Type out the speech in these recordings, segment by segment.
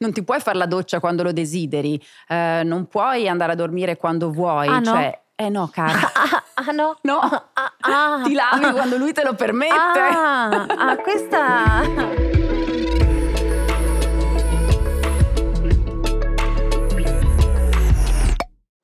Non ti puoi fare la doccia quando lo desideri, eh, non puoi andare a dormire quando vuoi. Ah, no? cioè, eh no, cara. Ah, ah, no. No, Ah, ah, ti lavi ah. quando lui te lo permette. Ah, ah, questa...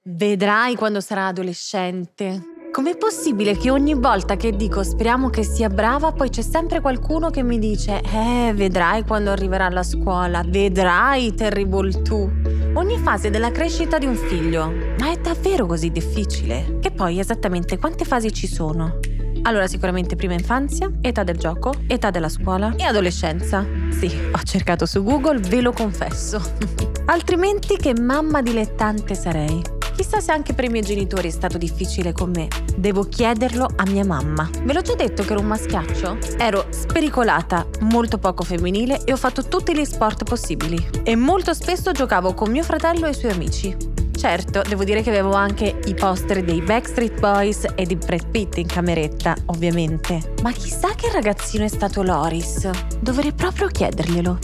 Vedrai quando sarà adolescente. Com'è possibile che ogni volta che dico speriamo che sia brava, poi c'è sempre qualcuno che mi dice Eh, vedrai quando arriverà alla scuola, vedrai terrible tu. Ogni fase della crescita di un figlio. Ma è davvero così difficile? Che poi esattamente quante fasi ci sono? Allora, sicuramente prima infanzia, età del gioco, età della scuola e adolescenza. Sì, ho cercato su Google, ve lo confesso. Altrimenti che mamma dilettante sarei. Chissà se anche per i miei genitori è stato difficile con me. Devo chiederlo a mia mamma. Ve l'ho già detto che ero un maschiaccio? Ero spericolata, molto poco femminile e ho fatto tutti gli sport possibili. E molto spesso giocavo con mio fratello e i suoi amici. Certo, devo dire che avevo anche i poster dei Backstreet Boys e di Brad Pitt in cameretta, ovviamente. Ma chissà che ragazzino è stato Loris. Dovrei proprio chiederglielo.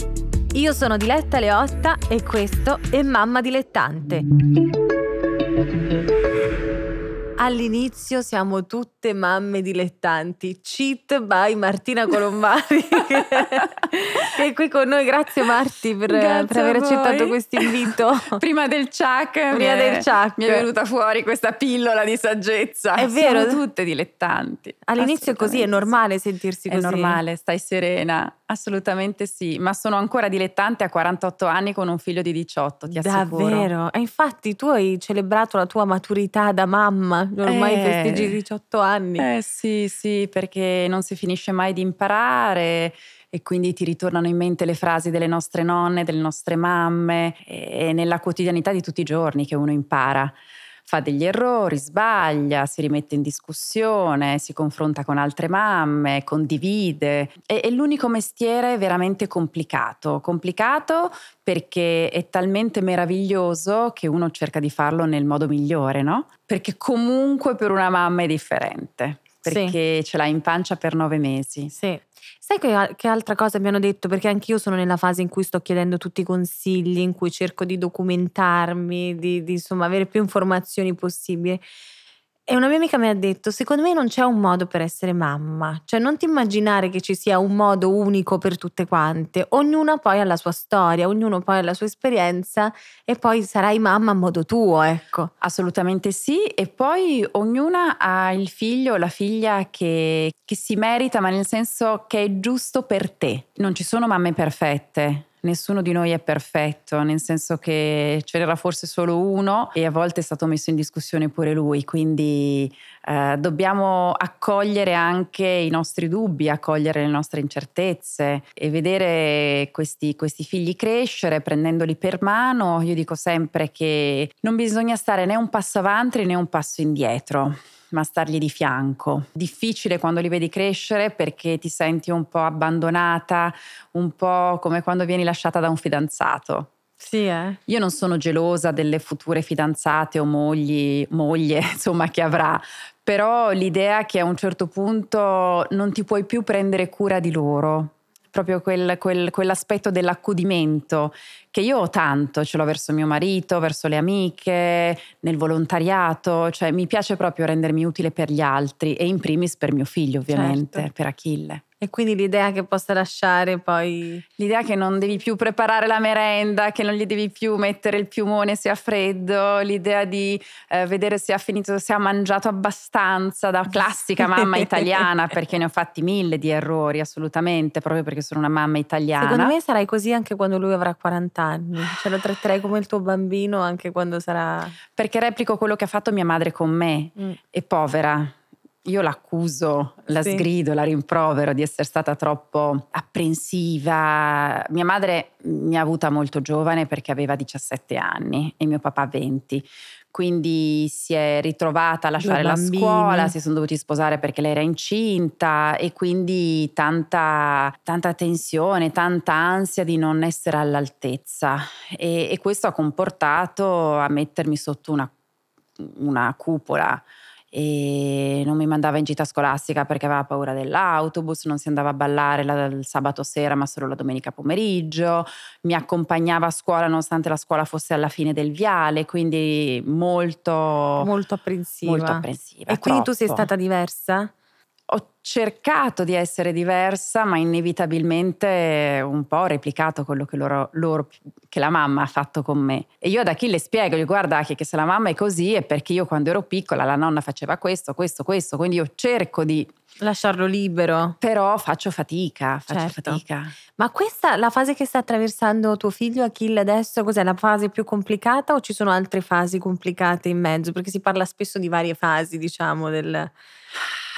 Io sono Diletta Leotta e questo è Mamma Dilettante. All'inizio siamo tutte mamme dilettanti. Cheat by Martina Colombari, che che è qui con noi. Grazie Marti per, Grazie per aver accettato questo invito. Prima del ciak, mi Prima è- del ciak. mi è venuta fuori questa pillola di saggezza. È vero. Siamo tutte dilettanti. All'inizio è così, è normale sentirsi sì. È così. normale, stai serena. Assolutamente sì, ma sono ancora dilettante a 48 anni con un figlio di 18, ti assicuro. Davvero? E infatti tu hai celebrato la tua maturità da mamma, ormai Eh. festeggi i 18 anni. Eh sì, sì, perché non si finisce mai di imparare e quindi ti ritornano in mente le frasi delle nostre nonne, delle nostre mamme e nella quotidianità di tutti i giorni che uno impara. Fa degli errori, sbaglia, si rimette in discussione, si confronta con altre mamme, condivide. E, è l'unico mestiere veramente complicato. Complicato perché è talmente meraviglioso che uno cerca di farlo nel modo migliore, no? Perché comunque per una mamma è differente Sì. perché ce l'hai in pancia per nove mesi. Sì. Sai che, che altra cosa mi hanno detto? Perché anch'io sono nella fase in cui sto chiedendo tutti i consigli, in cui cerco di documentarmi, di, di, insomma avere più informazioni possibili. E una mia amica mi ha detto: Secondo me non c'è un modo per essere mamma. Cioè, non ti immaginare che ci sia un modo unico per tutte quante. Ognuna poi ha la sua storia, ognuno poi ha la sua esperienza e poi sarai mamma a modo tuo, ecco. Assolutamente sì, e poi ognuna ha il figlio o la figlia che, che si merita, ma nel senso che è giusto per te. Non ci sono mamme perfette. Nessuno di noi è perfetto, nel senso che ce n'era forse solo uno e a volte è stato messo in discussione pure lui, quindi eh, dobbiamo accogliere anche i nostri dubbi, accogliere le nostre incertezze e vedere questi, questi figli crescere prendendoli per mano. Io dico sempre che non bisogna stare né un passo avanti né un passo indietro ma stargli di fianco. Difficile quando li vedi crescere perché ti senti un po' abbandonata, un po' come quando vieni lasciata da un fidanzato. Sì, eh. Io non sono gelosa delle future fidanzate o mogli, moglie, insomma, che avrà, però l'idea che a un certo punto non ti puoi più prendere cura di loro, proprio quel, quel, quell'aspetto dell'accudimento che io ho tanto, ce l'ho verso mio marito, verso le amiche, nel volontariato, cioè mi piace proprio rendermi utile per gli altri e in primis per mio figlio ovviamente, Certo. per Achille. E quindi l'idea che possa lasciare poi. L'idea che non devi più preparare la merenda, che non gli devi più mettere il piumone se ha freddo, l'idea di eh, vedere se ha finito, se ha mangiato abbastanza da classica mamma italiana, perché ne ho fatti mille di errori assolutamente, proprio perché sono una mamma italiana. Secondo me sarai così anche quando lui avrà 40 anni. Ce lo tratterai come il tuo bambino anche quando sarà. Perché replico quello che ha fatto mia madre con me, Mm. è povera. Io l'accuso, la Sì. sgrido, la rimprovero di essere stata troppo apprensiva. Mia madre mi ha avuta molto giovane perché aveva 17 anni e mio papà 20. Quindi si è ritrovata a lasciare la scuola, si sono dovuti sposare perché lei era incinta e quindi tanta, tanta tensione, tanta ansia di non essere all'altezza. E, e questo ha comportato a mettermi sotto una, una cupola e non mandava in gita scolastica perché aveva paura dell'autobus, non si andava a ballare la, il sabato sera ma solo la domenica pomeriggio, mi accompagnava a scuola nonostante la scuola fosse alla fine del viale, quindi molto, molto apprensiva. Molto apprensiva e quindi tu sei troppo. stata diversa? Ho cercato di essere diversa, ma inevitabilmente un po' ho replicato quello che, loro, loro, che la mamma ha fatto con me. E io ad Achille spiego, gli guarda che se la mamma è così è perché io quando ero piccola la nonna faceva questo, questo, questo, quindi io cerco di lasciarlo libero. Però faccio fatica, faccio Certo. fatica. Ma questa, la fase che sta attraversando tuo figlio Achille adesso, cos'è la fase più complicata o ci sono altre fasi complicate in mezzo? Perché si parla spesso di varie fasi, diciamo, del...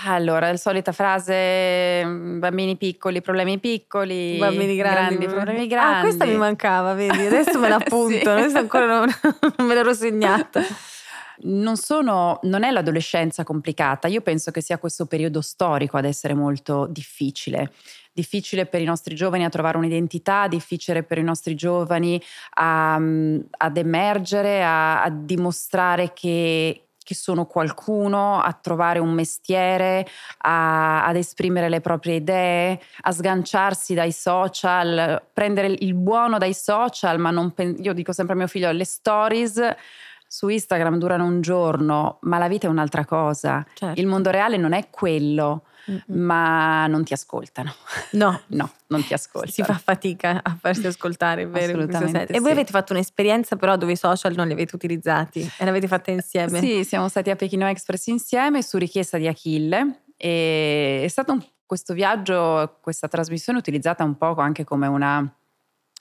Allora, la solita frase, mm, bambini piccoli, problemi piccoli, Bambini grandi, problemi grandi. Ah, questa mi mancava, vedi? Adesso me l'appunto, Sì. adesso ancora non, non me l'ero segnata. Non, sono, non è l'adolescenza complicata, io penso che sia questo periodo storico ad essere molto difficile. Difficile per i nostri giovani a trovare un'identità, difficile per i nostri giovani a- ad emergere, a, a dimostrare che, che sono qualcuno, a trovare un mestiere, a- ad esprimere le proprie idee, a sganciarsi dai social, prendere il buono dai social, ma non io dico sempre a mio figlio, le stories su Instagram durano un giorno, ma la vita è un'altra cosa. Certo. Il mondo reale non è quello, Mm-mm. ma non ti ascoltano. No, No, non ti ascoltano. si fa fatica a farsi ascoltare, è vero? Assolutamente senso. E voi sì. avete fatto un'esperienza però dove i social non li avete utilizzati e l'avete fatta insieme? Sì, siamo stati a Pechino Express insieme su richiesta di Achille e è stato un- questo viaggio, questa trasmissione utilizzata un po' anche come una,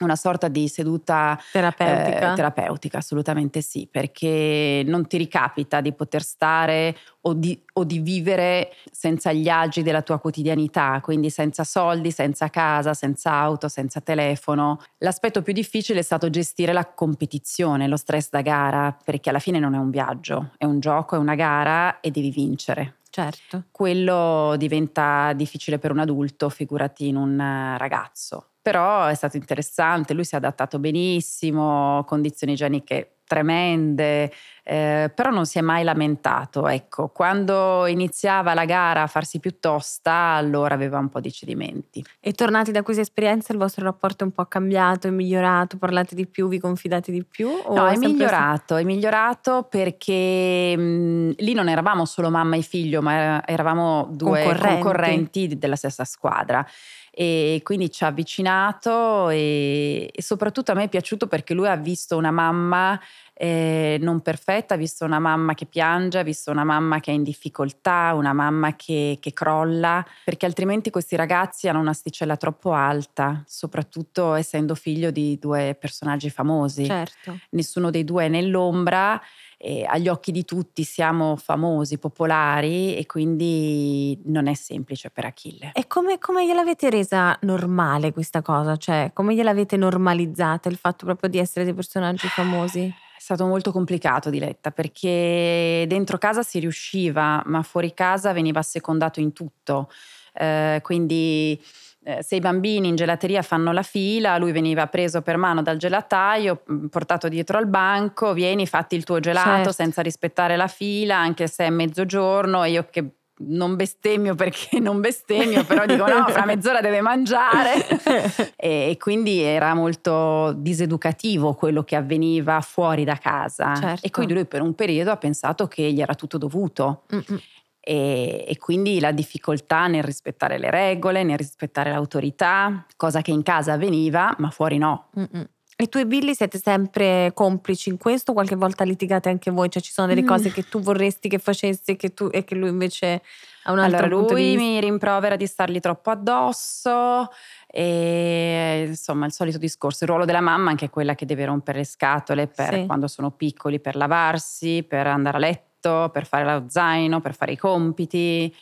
una sorta di seduta Terapeutica? Eh, terapeutica, assolutamente sì, perché non ti ricapita di poter stare o di, o di vivere senza gli agi della tua quotidianità, quindi senza soldi, senza casa, senza auto, senza telefono. L'aspetto più difficile è stato gestire la competizione, lo stress da gara, perché alla fine non è un viaggio, è un gioco, è una gara e devi vincere. certo. Quello diventa difficile per un adulto, figurati in un ragazzo. Però è stato interessante, lui si è adattato benissimo, condizioni igieniche tremende, eh, però non si è mai lamentato. Ecco, quando iniziava la gara a farsi più tosta, allora aveva un po' di cedimenti. E tornati da questa esperienza il vostro rapporto è un po' cambiato, è migliorato, parlate di più, vi confidate di più? No, è sempre migliorato, è migliorato perché mh, lì non eravamo solo mamma e figlio, ma era- eravamo due Concorrenti. concorrenti della stessa squadra. E quindi ci ha avvicinato e, e soprattutto a me è piaciuto perché lui ha visto una mamma eh, non perfetta, visto una mamma che piange, visto una mamma che è in difficoltà, una mamma che, che crolla, perché altrimenti questi ragazzi hanno un'asticella troppo alta, soprattutto essendo figlio di due personaggi famosi Certo. nessuno dei due è nell'ombra, agli occhi di tutti siamo famosi, popolari e quindi non è semplice per Achille. E come, come gliel'avete resa normale questa cosa? Cioè, come gliel'avete normalizzata il fatto proprio di essere dei personaggi famosi? È stato molto complicato, Diletta, perché dentro casa si riusciva, ma fuori casa veniva assecondato in tutto. Eh, quindi eh, se i bambini in gelateria fanno la fila, lui veniva preso per mano dal gelataio, mh, portato dietro al banco, vieni, fatti il tuo gelato Certo. senza rispettare la fila, anche se è mezzogiorno e io che non bestemmio perché non bestemmio, però dico no, fra mezz'ora deve mangiare. e, e quindi era molto diseducativo quello che avveniva fuori da casa. Certo. E quindi lui per un periodo ha pensato che gli era tutto dovuto. Mm-mm. E, e quindi la difficoltà nel rispettare le regole, nel rispettare l'autorità, cosa che in casa avveniva, ma fuori no. Mm-mm. E tu e Billy siete sempre complici in questo? Qualche volta litigate anche voi? Cioè ci sono delle Mm. cose che tu vorresti che facessi che tu, e che lui invece ha un altro Allora punto di lui vista? mi rimprovera di stargli troppo addosso e insomma il solito discorso, il ruolo della mamma anche è quella che deve rompere le scatole per Sì. quando sono piccoli, per lavarsi, per andare a letto, per fare lo zaino, per fare i compiti.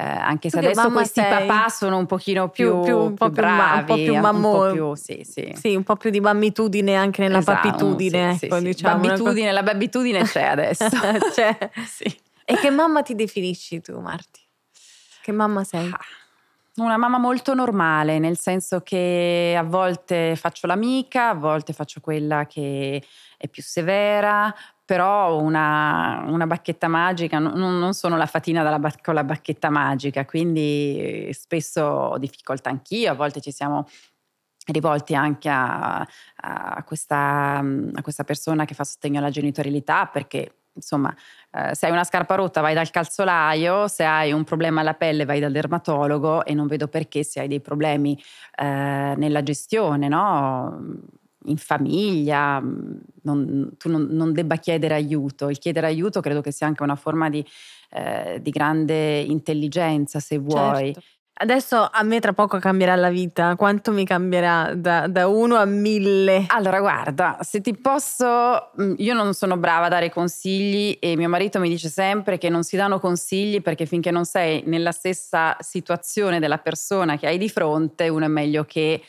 Eh, anche se adesso questi sei? papà sono un pochino più, Più- più- un po' più ma- un po' bravi, più un mammo- po' più, sì, sì. Sì, un po' più di mammitudine anche nella Esatto, papitudine, sì, ecco, sì. diciamo. Babitudine, la babitudine c'è adesso. C'è. Sì. E che mamma ti definisci tu, Marti? Che mamma sei? Ah, una mamma molto normale, nel senso che a volte faccio l'amica, a volte faccio quella che è più severa, però una, una bacchetta magica, non, non, sono la fatina della, con la bacchetta magica, quindi spesso ho difficoltà anch'io, a volte ci siamo rivolti anche a, a, questa, a questa persona che fa sostegno alla genitorialità perché insomma, eh, se hai una scarpa rotta vai dal calzolaio, se hai un problema alla pelle vai dal dermatologo e non vedo perché se hai dei problemi eh, nella gestione, no? in famiglia, non, tu non, non, debba chiedere aiuto. Il chiedere aiuto credo che sia anche una forma di, eh, di grande intelligenza, se vuoi. Certo. Adesso a me tra poco cambierà la vita, quanto mi cambierà da, da uno a mille? Allora guarda, se ti posso, mm, io non sono brava a dare consigli e mio marito mi dice sempre che non si danno consigli perché finché non sei nella stessa situazione della persona che hai di fronte, uno è meglio che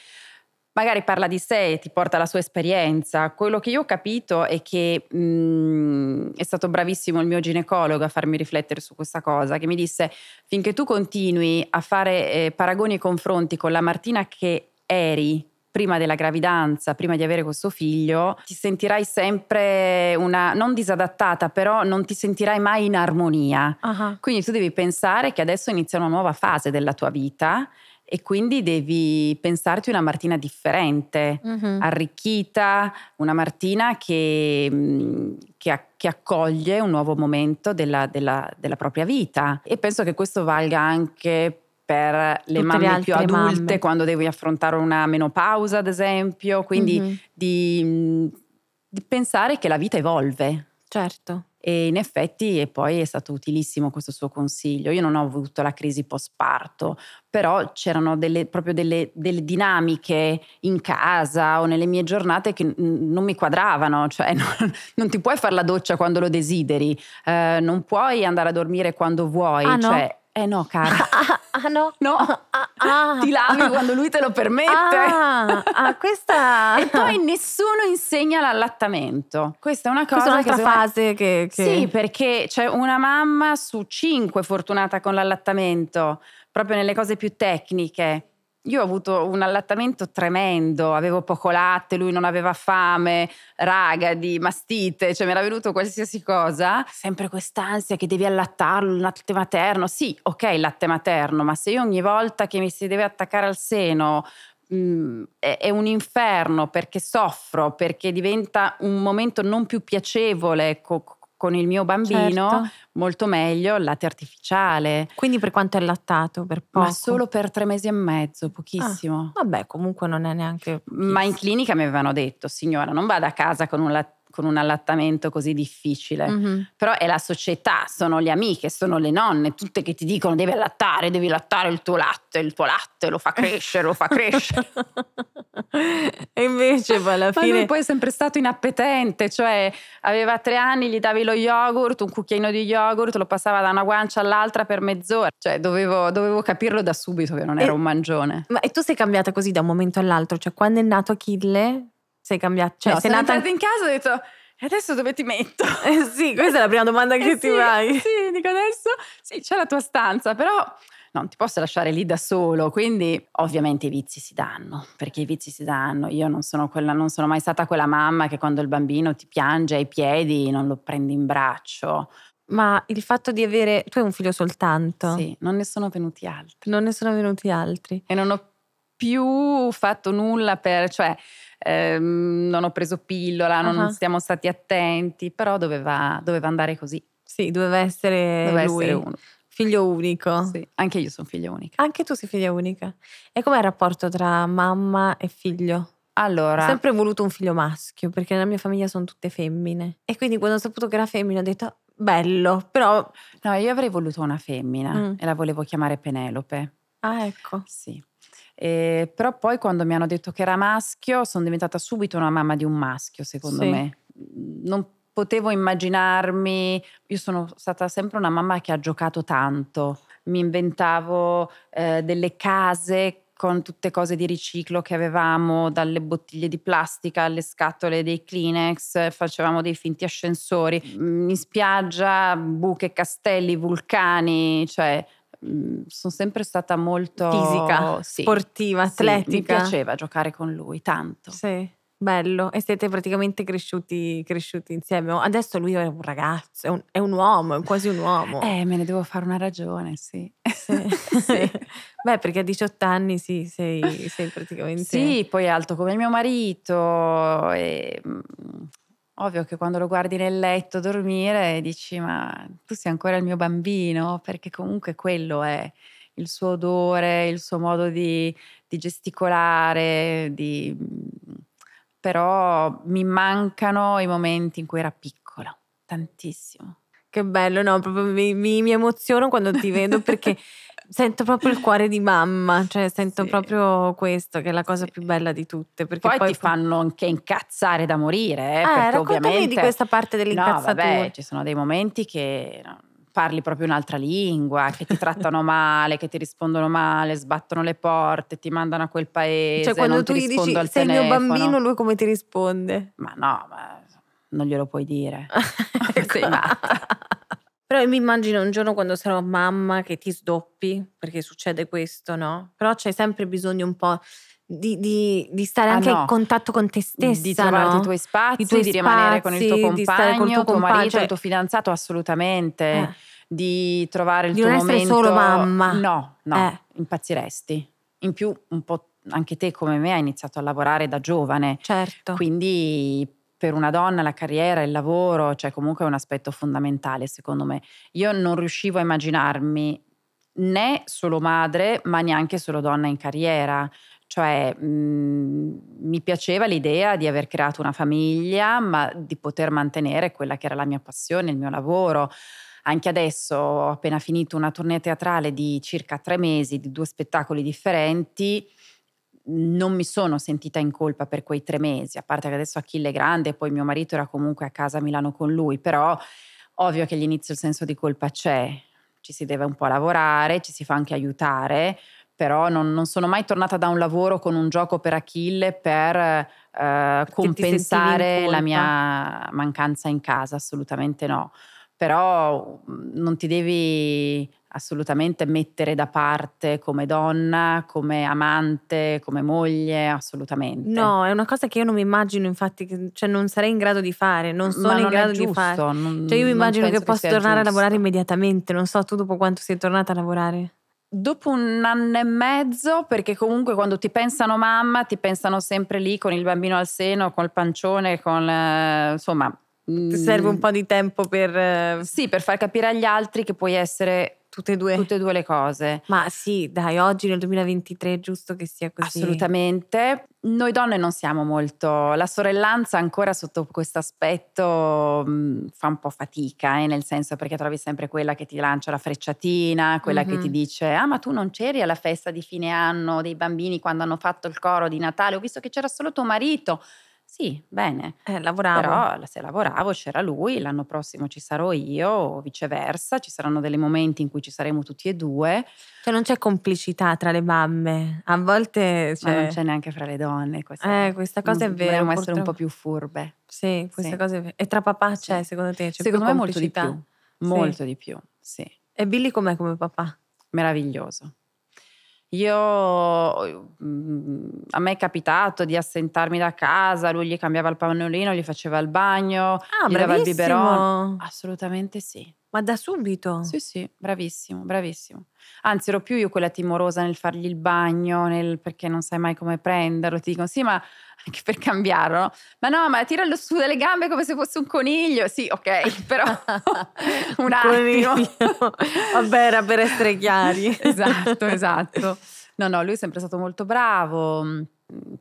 magari parla di sé, ti porta la sua esperienza. Quello che io ho capito è che mh, mhmm, è stato bravissimo il mio ginecologo a farmi riflettere su questa cosa, che mi disse finché tu continui a fare eh, paragoni e confronti con la Martina che eri prima della gravidanza, prima di avere questo figlio, ti sentirai sempre una, non disadattata, però non ti sentirai mai in armonia. Uh-huh. Quindi tu devi pensare che adesso inizia una nuova fase della tua vita e quindi devi pensarti una Martina differente, uh-huh. arricchita, una Martina che, che, che, accoglie un nuovo momento della, della, della, propria vita. E penso che questo valga anche per le Tutte mamme le più adulte mamme. quando devi affrontare una menopausa, ad esempio, quindi uh-huh. di, di pensare che la vita evolve. Certo. E in effetti e poi è stato utilissimo questo suo consiglio. Io non ho avuto la crisi post parto, però c'erano delle, proprio delle, delle, dinamiche in casa o nelle mie giornate che non mi quadravano, cioè non, non, ti puoi fare la doccia quando lo desideri, eh, non puoi andare a dormire quando vuoi, ah, cioè no? Eh no, cara. Ah, ah, no? No. Ah, ah, Ti lavi quando lui te lo permette. Ah, ah questa... e poi nessuno insegna l'allattamento. Questa è una cosa... Questa è un'altra che fase che, che... Sì, perché c'è una mamma su cinque fortunata con l'allattamento, proprio nelle cose più tecniche. Io ho avuto un allattamento tremendo, avevo poco latte, lui non aveva fame, ragadi, mastite, cioè mi era venuto qualsiasi cosa. Sempre quest'ansia che devi allattarlo, il latte materno. Sì, ok, il latte materno, ma se io ogni volta che mi si deve attaccare al seno mh, mm, è, è un inferno perché soffro, perché diventa un momento non più piacevole. Co- con il mio bambino certo. molto meglio il latte artificiale. Quindi per quanto è allattato? Per poco? Ma solo per tre mesi e mezzo, pochissimo. Ah, vabbè, comunque non è neanche... Pochissimo. Ma in clinica mi avevano detto, signora, non vada a casa con un latte con un allattamento così difficile. Mm-hmm. Però è la società, sono le amiche, sono le nonne, tutte che ti dicono devi allattare, devi allattare il tuo latte, il tuo latte lo fa crescere, lo fa crescere. e invece poi alla fine... Ma poi è sempre stato inappetente, cioè aveva tre anni, gli davi lo yogurt, un cucchiaino di yogurt, lo passava da una guancia all'altra per mezz'ora. Cioè dovevo, dovevo capirlo da subito che non era e, un mangione. Ma e tu sei cambiata così da un momento all'altro? Cioè quando è nato Achille sei cambiata? Cioè, no, sei sono nata in casa e ho detto e adesso dove ti metto? Eh sì, questa è la prima domanda che eh ti sì, fai. Sì, dico adesso sì, c'è la tua stanza, però non ti posso lasciare lì da solo, quindi ovviamente i vizi si danno, perché i vizi si danno. Io non sono, quella, non sono mai stata quella mamma che quando il bambino ti piange ai piedi non lo prendi in braccio. Ma il fatto di avere... Tu hai un figlio soltanto? Sì, non ne sono venuti altri. Non ne sono venuti altri. E non ho più fatto nulla per... Cioè, ehm, non ho preso pillola, non uh-huh. siamo stati attenti, però doveva, doveva andare così. Sì, doveva essere doveva lui. Essere uno. Figlio unico. Sì, anche io sono figlia unica. Anche tu sei figlia unica. E com'è il rapporto tra mamma e figlio? Allora, ho sempre voluto un figlio maschio perché nella mia famiglia sono tutte femmine. E quindi quando ho saputo che era femmina ho detto bello, però... No, io avrei voluto una femmina mm. e la volevo chiamare Penelope. Ah, ecco. Sì. Eh, però poi quando mi hanno detto che era maschio sono diventata subito una mamma di un maschio, secondo sì. me. Non potevo immaginarmi, io sono stata sempre una mamma che ha giocato tanto, mi inventavo eh, delle case con tutte cose di riciclo che avevamo, dalle bottiglie di plastica alle scatole dei Kleenex, facevamo dei finti ascensori, in spiaggia, buche, castelli, vulcani, cioè mm, sono sempre stata molto Fisica, sì, sportiva, sì, mi atletica. piaceva giocare con lui tanto. Sì, bello. E siete praticamente cresciuti, cresciuti insieme. Adesso lui è un ragazzo, è un, è un uomo, è quasi un uomo. Eh, me ne devo fare una ragione, sì. Sì, sì. Beh, perché a 18 anni sì, sei, sei praticamente... Sì, poi è alto come mio marito e mm, ovvio che quando lo guardi nel letto dormire dici ma tu sei ancora il mio bambino perché comunque quello è il suo odore, il suo modo di, di gesticolare, di... però mi mancano i momenti in cui era piccolo, tantissimo. Che bello, no, proprio mi, mi, mi emoziono quando ti vedo perché sento proprio il cuore di mamma, cioè sento Sì. proprio questo, che è la cosa Sì. più bella di tutte. Perché Poi, poi, ti fanno anche incazzare da morire, eh, Eh, perché ovviamente... di questa parte No, dell'incazzatura. vabbè, ci sono dei momenti che no, parli proprio un'altra lingua, che ti trattano male, che ti rispondono male, sbattono le porte, ti mandano a quel paese, cioè, quando tu gli dici sei il mio telefono. bambino, lui come ti risponde? Ma no, ma non glielo puoi dire. Sei matta. Però io mi immagino un giorno quando sarò mamma che ti sdoppi, perché succede questo, no? Però c'hai sempre bisogno un po' di, di- di stare Ah, anche no. in contatto con te stessa, di trovarti no? i tuoi spazi, I tuoi di rimanere con il tuo spazi, di compagno, col tuo tuo compagno, marito, cioè- il tuo fidanzato, assolutamente. Eh. Di trovare il Di tuo non essere momento. solo mamma. No, no, Eh. impazziresti. In più, un po' anche te come me hai iniziato a lavorare da giovane. Certo. Quindi per una donna la carriera, il lavoro, cioè comunque è un aspetto fondamentale secondo me. Io non riuscivo a immaginarmi né solo madre, ma neanche solo donna in carriera. Cioè mh, mi piaceva l'idea di aver creato una famiglia, ma di poter mantenere quella che era la mia passione, il mio lavoro. Anche adesso ho appena finito una tournée teatrale di circa tre mesi, di due spettacoli differenti non mi sono sentita in colpa per quei tre mesi, a parte che adesso Achille è grande e poi mio marito era comunque a casa a Milano con lui, però ovvio che all'inizio il senso di colpa c'è, ci si deve un po' lavorare, ci si fa anche aiutare, però non, non sono mai tornata da un lavoro con un gioco per Achille per eh, compensare la mia mancanza in casa, assolutamente no. Però mm, non ti devi assolutamente mettere da parte come donna, come amante, come moglie, assolutamente. No, è una cosa che io non mi immagino, infatti, cioè non sarei in grado di fare, non sono in non è grado di giusto, fare. non- Cioè io mi immagino che posso tornare a giusto. lavorare immediatamente, non so tu dopo quanto sei tornata a lavorare. Dopo un anno e mezzo, perché comunque quando ti pensano mamma, ti pensano sempre lì con il bambino al seno, col pancione, con eh, insomma. Ti serve un po' di tempo per eh, Sì, per far capire agli altri che puoi essere tutte e due. tutte e due le cose. Ma sì, dai, oggi nel 2023 è giusto che sia così. Assolutamente. Noi donne non siamo molto. La sorellanza ancora sotto questo aspetto mh, fa un po' fatica, eh, nel senso perché trovi sempre quella che ti lancia la frecciatina, quella che Mhm. ti dice: Ah, ma tu non c'eri alla festa di fine anno dei bambini quando hanno fatto il coro di Natale? Ho visto che c'era solo tuo marito. Sì, bene. Eh, lavoravo. Però se lavoravo c'era lui, l'anno prossimo ci sarò io, o viceversa, ci saranno dei momenti in cui ci saremo tutti e due, Cioè non c'è complicità tra le mamme. A volte ma non cioè, c'è neanche fra le donne. Questa, Eh, questa cosa è vera, Dovremmo essere un po' più furbe. Sì, questa Sì. cosa è vera. E tra papà c'è, Sì. secondo te? C'è Secondo me molto di complicità? più, Sì. molto di più, sì, E Billy com'è come papà? meraviglioso. Io, mm, a me è capitato di assentarmi da casa, lui gli cambiava il pannolino, gli faceva il bagno, Ah, gli dava il bravissimo. biberon. Assolutamente sì. Ma da subito? Sì, sì, bravissimo, bravissimo. Anzi, ero più io quella timorosa nel fargli il bagno, nel- perché non sai mai come prenderlo. Ti dicono, sì, ma anche per cambiarlo. no? Ma no, ma tiralo su dalle gambe come se fosse un coniglio. Sì, ok, però un attimo. Vabbè, era per essere chiari. esatto, esatto. No, no, lui è sempre stato molto bravo.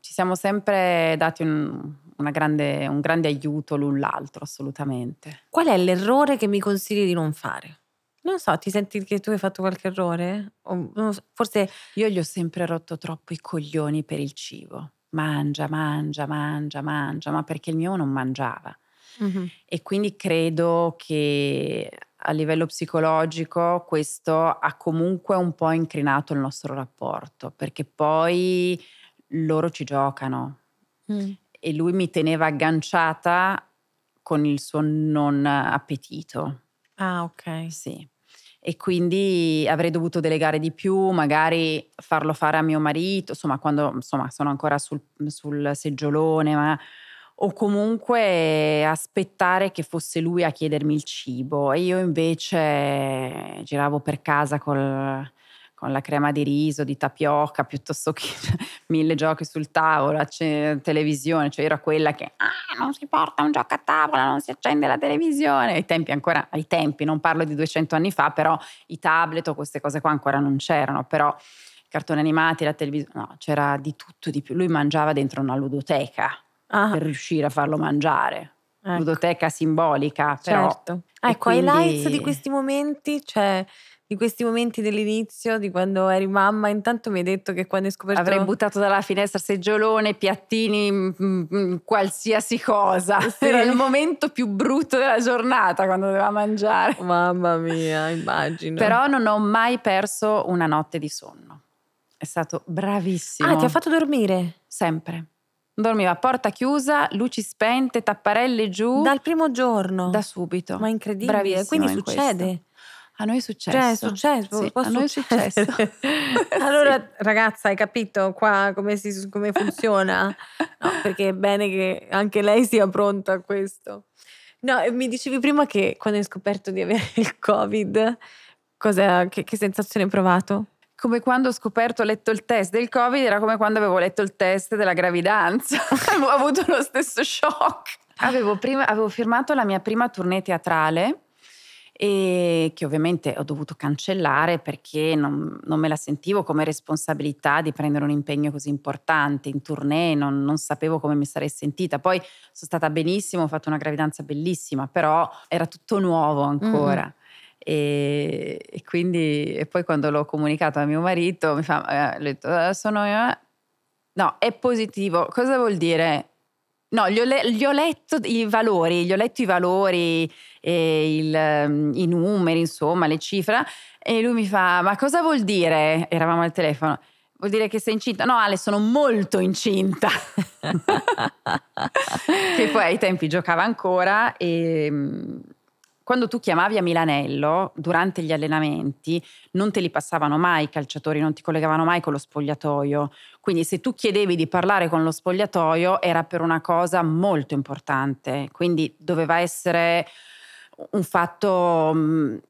Ci siamo sempre dati un, grande- un grande aiuto l'un l'altro, assolutamente. Qual è l'errore che mi consigli di non fare? Non so, ti senti che tu hai fatto qualche errore? O, forse Io gli ho sempre rotto troppo i coglioni per il cibo. Mangia, mangia, mangia, mangia, ma perché il mio non mangiava. E quindi credo che a livello psicologico questo ha comunque un po' incrinato il nostro rapporto, perché poi loro ci giocano Mm. E lui mi teneva agganciata con il suo non appetito. Ah, ok. Sì. e quindi avrei dovuto delegare di più, magari farlo fare a mio marito, insomma quando insomma, sono ancora sul, sul seggiolone, ma, o comunque aspettare che fosse lui a chiedermi il cibo e io invece giravo per casa col, con la crema di riso, di tapioca, piuttosto che mille giochi sul tavolo, televisione, cioè era quella che ah, non si porta un gioco a tavola, non si accende la televisione. Ai tempi ancora, ai tempi, non parlo di 200 anni fa, però i tablet o queste cose qua ancora non c'erano, però i cartoni animati, la televisione, no, c'era di tutto di più. Lui mangiava dentro una ludoteca ah. per riuscire a farlo mangiare. Ecco. Ludoteca simbolica, però. Certo. Ecco, quindi... highlights di questi momenti, cioè di questi momenti dell'inizio, di quando eri mamma, intanto mi hai detto che quando hai scoperto... Avrei buttato dalla finestra seggiolone, piattini, mh, mm, mh, mm, qualsiasi cosa. Sì. Era il momento più brutto della giornata quando doveva mangiare. Mamma mia, immagino. Però non ho mai perso una notte di sonno. È stato bravissimo. Ah, ti ha fatto dormire? Sempre. Dormiva a porta chiusa, luci spente, tapparelle giù. Dal primo giorno? Da subito. Ma incredibile. Bravissimo Quindi succede. Questo. A noi è successo. Cioè, è successo. Sì, a noi è successo. allora, sì. ragazza, hai capito qua come, si, come funziona? No, perché è bene che anche lei sia pronta a questo. No, mi dicevi prima che quando hai scoperto di avere il Covid, che, che sensazione hai provato? come quando ho scoperto, ho letto il test del Covid, era come quando avevo letto il test della gravidanza. avevo avuto lo stesso shock. Avevo, prima, avevo firmato la mia prima tournée teatrale e che ovviamente ho dovuto cancellare perché non, non, me la sentivo come responsabilità di prendere un impegno così importante in tournée, non, non, sapevo come mi sarei sentita. Poi sono stata benissimo, ho fatto una gravidanza bellissima, però era tutto nuovo ancora. Mm. E, e, quindi, e poi quando l'ho comunicato a mio marito, mi fa, eh, detto, eh, sono io. No, è positivo. Cosa vuol dire? No, gli ho, le- gli ho, letto i valori, gli ho letto i valori, il, ehm, i numeri, insomma, le cifre. E lui mi fa: Ma cosa vuol dire? Eravamo al telefono. Vuol dire che sei incinta? No, Ale, sono molto incinta. che poi ai tempi giocava ancora e quando tu chiamavi a Milanello durante gli allenamenti non te li passavano mai i calciatori, non ti collegavano mai con lo spogliatoio. Quindi se tu chiedevi di parlare con lo spogliatoio era per una cosa molto importante, quindi doveva essere un fatto,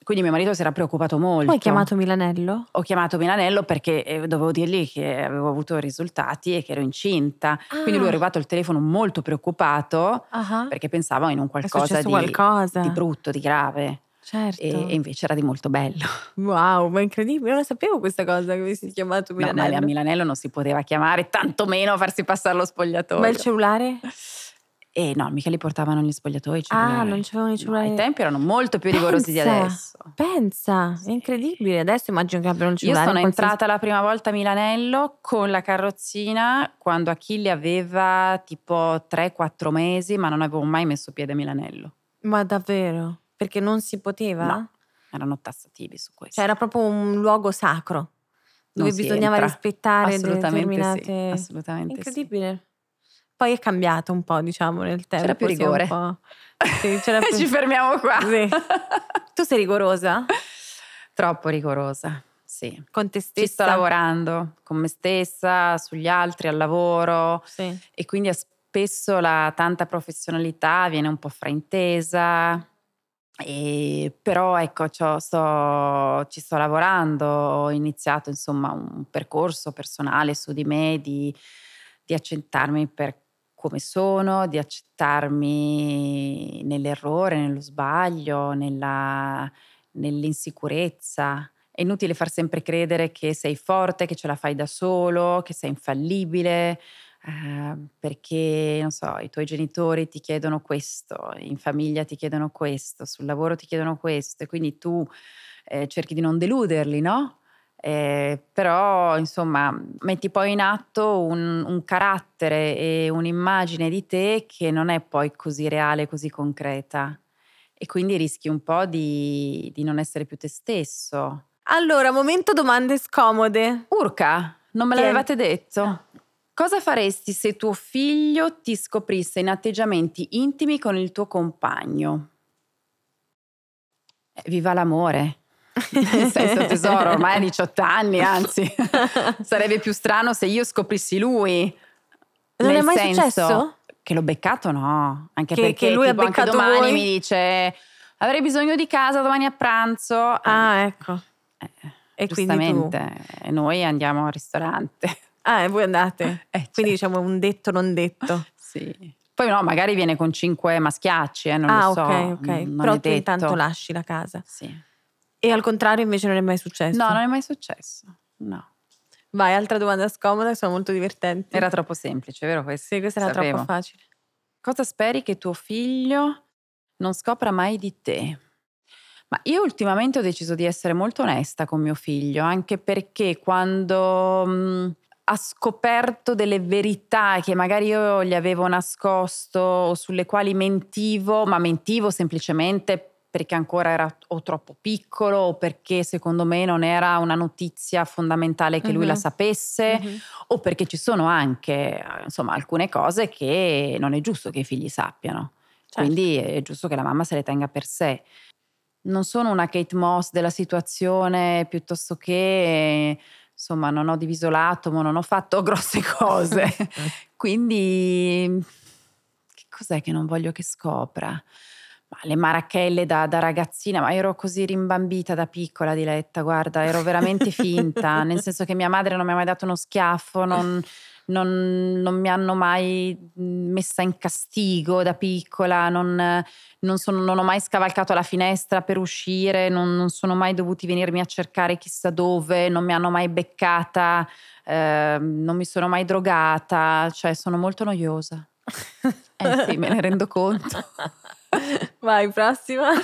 quindi mio marito si era preoccupato molto. Poi hai chiamato Milanello? Ho chiamato Milanello perché eh, dovevo dirgli che avevo avuto risultati e che ero incinta. Ah. Quindi lui è ah. arrivato al telefono molto preoccupato uh-huh. perché pensava in un qualcosa di, qualcosa di, brutto, di grave. Certo. E, e, invece era di molto bello. Wow, ma incredibile, non sapevo questa cosa che avessi chiamato Milanello. No, ma a Milanello non si poteva chiamare, tantomeno farsi passare lo spogliatoio. Ma il cellulare? E no, mica li portavano negli spogliatoi. Ah, non c'erano i cellulari. No, ai tempi erano molto più rigorosi pensa, di adesso. Pensa, è incredibile. Adesso immagino che abbiano il cellulare. Io sono qualsiasi... entrata la prima volta a Milanello con la carrozzina quando Achille aveva tipo 3-4 mesi, ma non avevo mai messo piede a Milanello. Ma davvero? Perché non si poteva? No, erano tassativi su questo. Cioè era proprio un luogo sacro dove bisognava entra. rispettare assolutamente determinate... Sì, assolutamente Incredibile. Sì. Poi è cambiato un po', diciamo, nel tempo. C'era più rigore. Sì, c'era più... Ci fermiamo qua. Sì. Tu sei rigorosa? Troppo rigorosa, sì. Con te stessa? Ci sto lavorando, con me stessa, sugli altri, al lavoro. Sì. E quindi spesso la tanta professionalità viene un po' fraintesa. E, però ecco, sto, ci sto lavorando, ho iniziato insomma un percorso personale su di me, di, di accettarmi per come sono, di accettarmi nell'errore, nello sbaglio, nella, nell'insicurezza. È inutile far sempre credere che sei forte, che ce la fai da solo, che sei infallibile, eh, perché, non so, i tuoi genitori ti chiedono questo, in famiglia ti chiedono questo, sul lavoro ti chiedono questo, e quindi tu eh, cerchi di non deluderli, no? Eh, però insomma metti poi in atto un, un, carattere e un'immagine di te che non è poi così reale, così concreta e quindi rischi un po' di, di non essere più te stesso. Allora, momento domande scomode. Urca, non me l'avevate detto. Cosa faresti se tuo figlio ti scoprisse in atteggiamenti intimi con il tuo compagno? Eh, viva l'amore. Nel senso tesoro, ormai ha 18 anni, anzi sarebbe più strano se io scoprissi lui. Non Nel è mai senso successo? Che l'ho beccato no, anche Che- perché che lui ha tipo, anche beccato domani voi? mi dice avrei bisogno di casa domani a pranzo. Ah, ecco. Eh, E quindi tu? giustamente, e noi andiamo al ristorante. Ah, e voi andate? Eh, Quindi cioè, diciamo un detto non detto. sì. Poi no, magari viene con cinque maschiacci, eh, non ah, lo so. ok, ok. non Però tu detto. intanto lasci la casa. Sì. E al contrario invece non è mai successo. No, non è mai successo. No. Vai, altra domanda scomoda, sono molto divertenti. Era troppo semplice, vero questo? Sì, questa era Sapevo. troppo facile. Cosa speri che tuo figlio non scopra mai di te? Ma io ultimamente ho deciso di essere molto onesta con mio figlio, anche perché quando mh, ha scoperto delle verità che magari io gli avevo nascosto o sulle quali mentivo, ma mentivo semplicemente perché ancora era o troppo piccolo o perché secondo me non era una notizia fondamentale che lui la Mhm. sapesse Mhm. o perché ci sono anche insomma alcune cose che non è giusto che i figli sappiano. Certo. Quindi è giusto che la mamma se le tenga per sé. Non sono una Kate Moss della situazione piuttosto che insomma non ho diviso l'atomo, non ho fatto grosse cose. Quindi che cos'è che non voglio che scopra? Ma le marachelle da, da ragazzina, ma ero così rimbambita da piccola, Diletta, guarda, ero veramente finta, nel senso che mia madre non mi ha mai dato uno schiaffo, non, non- non mi hanno mai messa in castigo da piccola, non, non sono- non ho mai scavalcato la finestra per uscire, non, non sono mai dovuti venirmi a cercare chissà dove, non mi hanno mai beccata, ehm, non mi sono mai drogata, cioè sono molto noiosa. Eh sì, me ne rendo conto. Vai, prossima.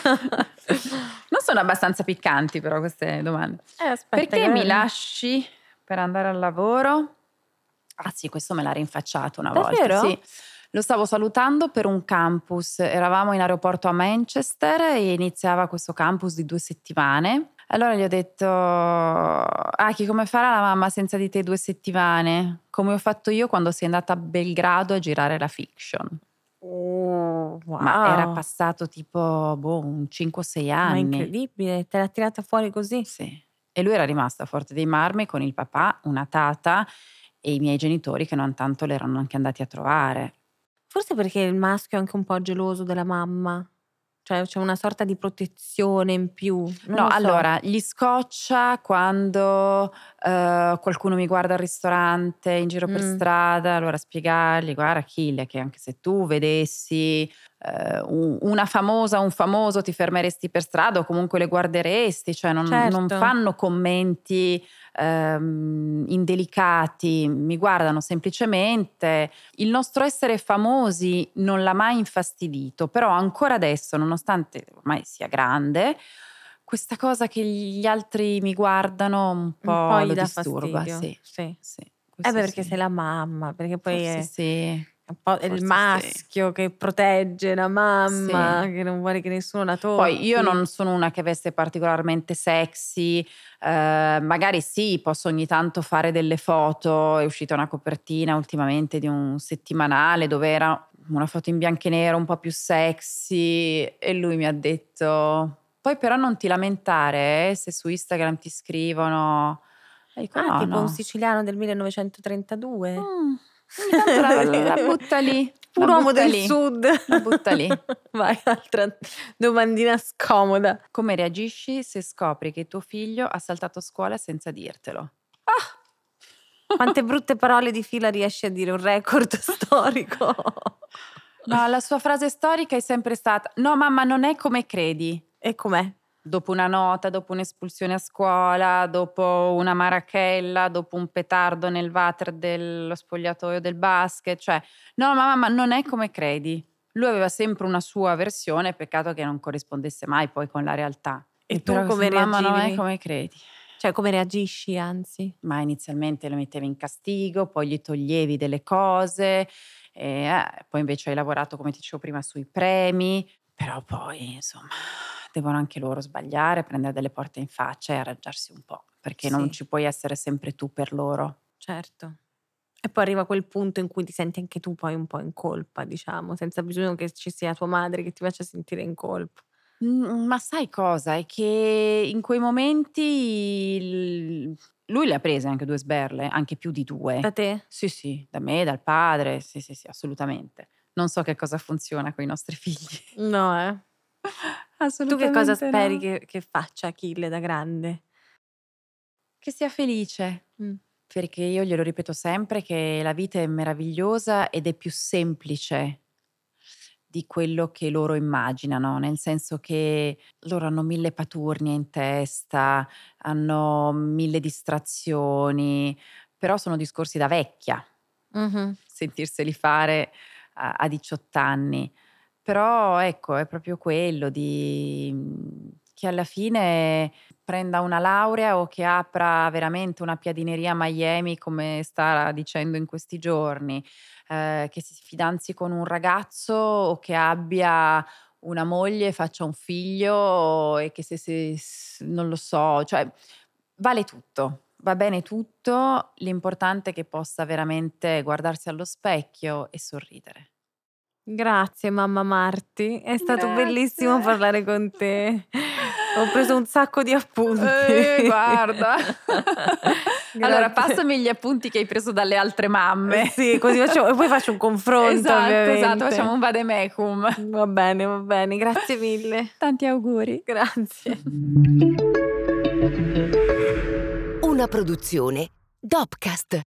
Non sono abbastanza piccanti però queste domande. Eh, aspetta, Perché mi lasci per andare al lavoro? Ah sì, questo me l'ha rinfacciato una Davvero? volta. Sì. Lo stavo salutando per un campus, eravamo in aeroporto a Manchester e iniziava questo campus di due settimane. Allora gli ho detto, Aki, come farà la mamma senza di te due settimane? Come ho fatto io quando sei andata a Belgrado a girare la fiction. Oh, wow. Ma era passato tipo boh, un 5-6 Ma anni. incredibile, te l'ha tirata fuori così. Sì. E lui era rimasto a Forte dei Marmi con il papà, una tata e i miei genitori che non tanto l'erano anche andati a trovare. Forse perché il maschio è anche un po' geloso della mamma. Cioè c'è una sorta di protezione in più. Non no, so. allora, gli scoccia quando eh, qualcuno mi guarda al ristorante, in giro per Mm. strada, allora spiegargli, guarda Achille, che anche se tu vedessi eh, un- una famosa, un famoso, ti fermeresti per strada o comunque le guarderesti, cioè non, non Certo. fanno commenti ehm, indelicati, mi guardano semplicemente. Il nostro essere famosi non l'ha mai infastidito, però ancora adesso, nonostante ormai sia grande, questa cosa che gli altri mi guardano un po', un po' lo disturba. fastidio. Sì, Sì. sì, Eh beh, perché sì. sei la mamma, perché poi Forse è, sì. Un po' forse il sì. maschio che protegge la mamma, Sì. che non vuole che nessuno la tocchi. Poi io non sono una che veste particolarmente sexy, eh, magari sì, posso ogni tanto fare delle foto, è uscita una copertina ultimamente di un settimanale dove era una foto in bianco e nero un po' più sexy e lui mi ha detto, poi però non ti lamentare eh, se su Instagram ti scrivono... Dico, Ah, "No, tipo no." un siciliano del 1932. Mm, la, la butta lì. Un uomo del lì. sud. La butta lì. Vai, altra domandina scomoda. Come reagisci se scopri che tuo figlio ha saltato scuola senza dirtelo? Quante brutte parole di fila riesci a dire? Un record storico. No, la sua frase storica è sempre stata: No, mamma, non è come credi. E com'è? Dopo una nota, dopo un'espulsione a scuola, dopo una marachella, dopo un petardo nel water dello spogliatoio del basket, cioè, no, ma mamma, non è come credi. Lui aveva sempre una sua versione, peccato che non corrispondesse mai poi con la realtà. E tu però come questa, Mamma, non è reagivi? come credi. Cioè, come reagisci, anzi? ma inizialmente lo mettevi in castigo, poi gli toglievi delle cose, e, eh, poi invece hai lavorato, come ti dicevo prima, sui premi, però poi insomma devono anche loro sbagliare, prendere delle porte in faccia e arrangiarsi un po', perché non Sì. ci puoi essere sempre tu per loro. Certo. E poi arriva quel punto in cui ti senti anche tu poi un po' in colpa, diciamo, senza bisogno che ci sia tua madre che ti faccia sentire in colpa. Mhmm, ma sai cosa? È che in quei momenti lui le ha prese anche 2 sberle, anche più di 2. Da te? Sì, sì, da me, dal padre, sì, sì, sì, assolutamente. Non so che cosa funziona coi nostri figli. No, eh. Tu che cosa no. speri che, che faccia Achille da grande? Che sia felice, Mm. perché io glielo ripeto sempre che la vita è meravigliosa ed è più semplice di quello che loro immaginano, nel senso che loro hanno mille paturnie in testa, hanno mille distrazioni, però sono discorsi da vecchia, Mhm. sentirseli fare a, a 18 anni. Però ecco, è proprio quello di mhmm, che alla fine prenda una laurea o che apra veramente una piadineria a Miami come sta dicendo in questi giorni, eh, che si fidanzi con un ragazzo o che abbia una moglie, faccia un figlio e che se, se- non lo so, cioè vale tutto, va bene tutto, l'importante è che possa veramente guardarsi allo specchio e sorridere. Grazie mamma Marti, è stato Grazie. bellissimo parlare con te. Ho preso un sacco di appunti. Eh, guarda. allora, passami gli appunti che hai preso dalle altre mamme. Sì, così facciamo, e poi faccio un confronto. esatto, ovviamente. esatto, facciamo un vademecum. Va bene, va bene, grazie mille. Tanti auguri. Grazie. Una produzione Dopcast.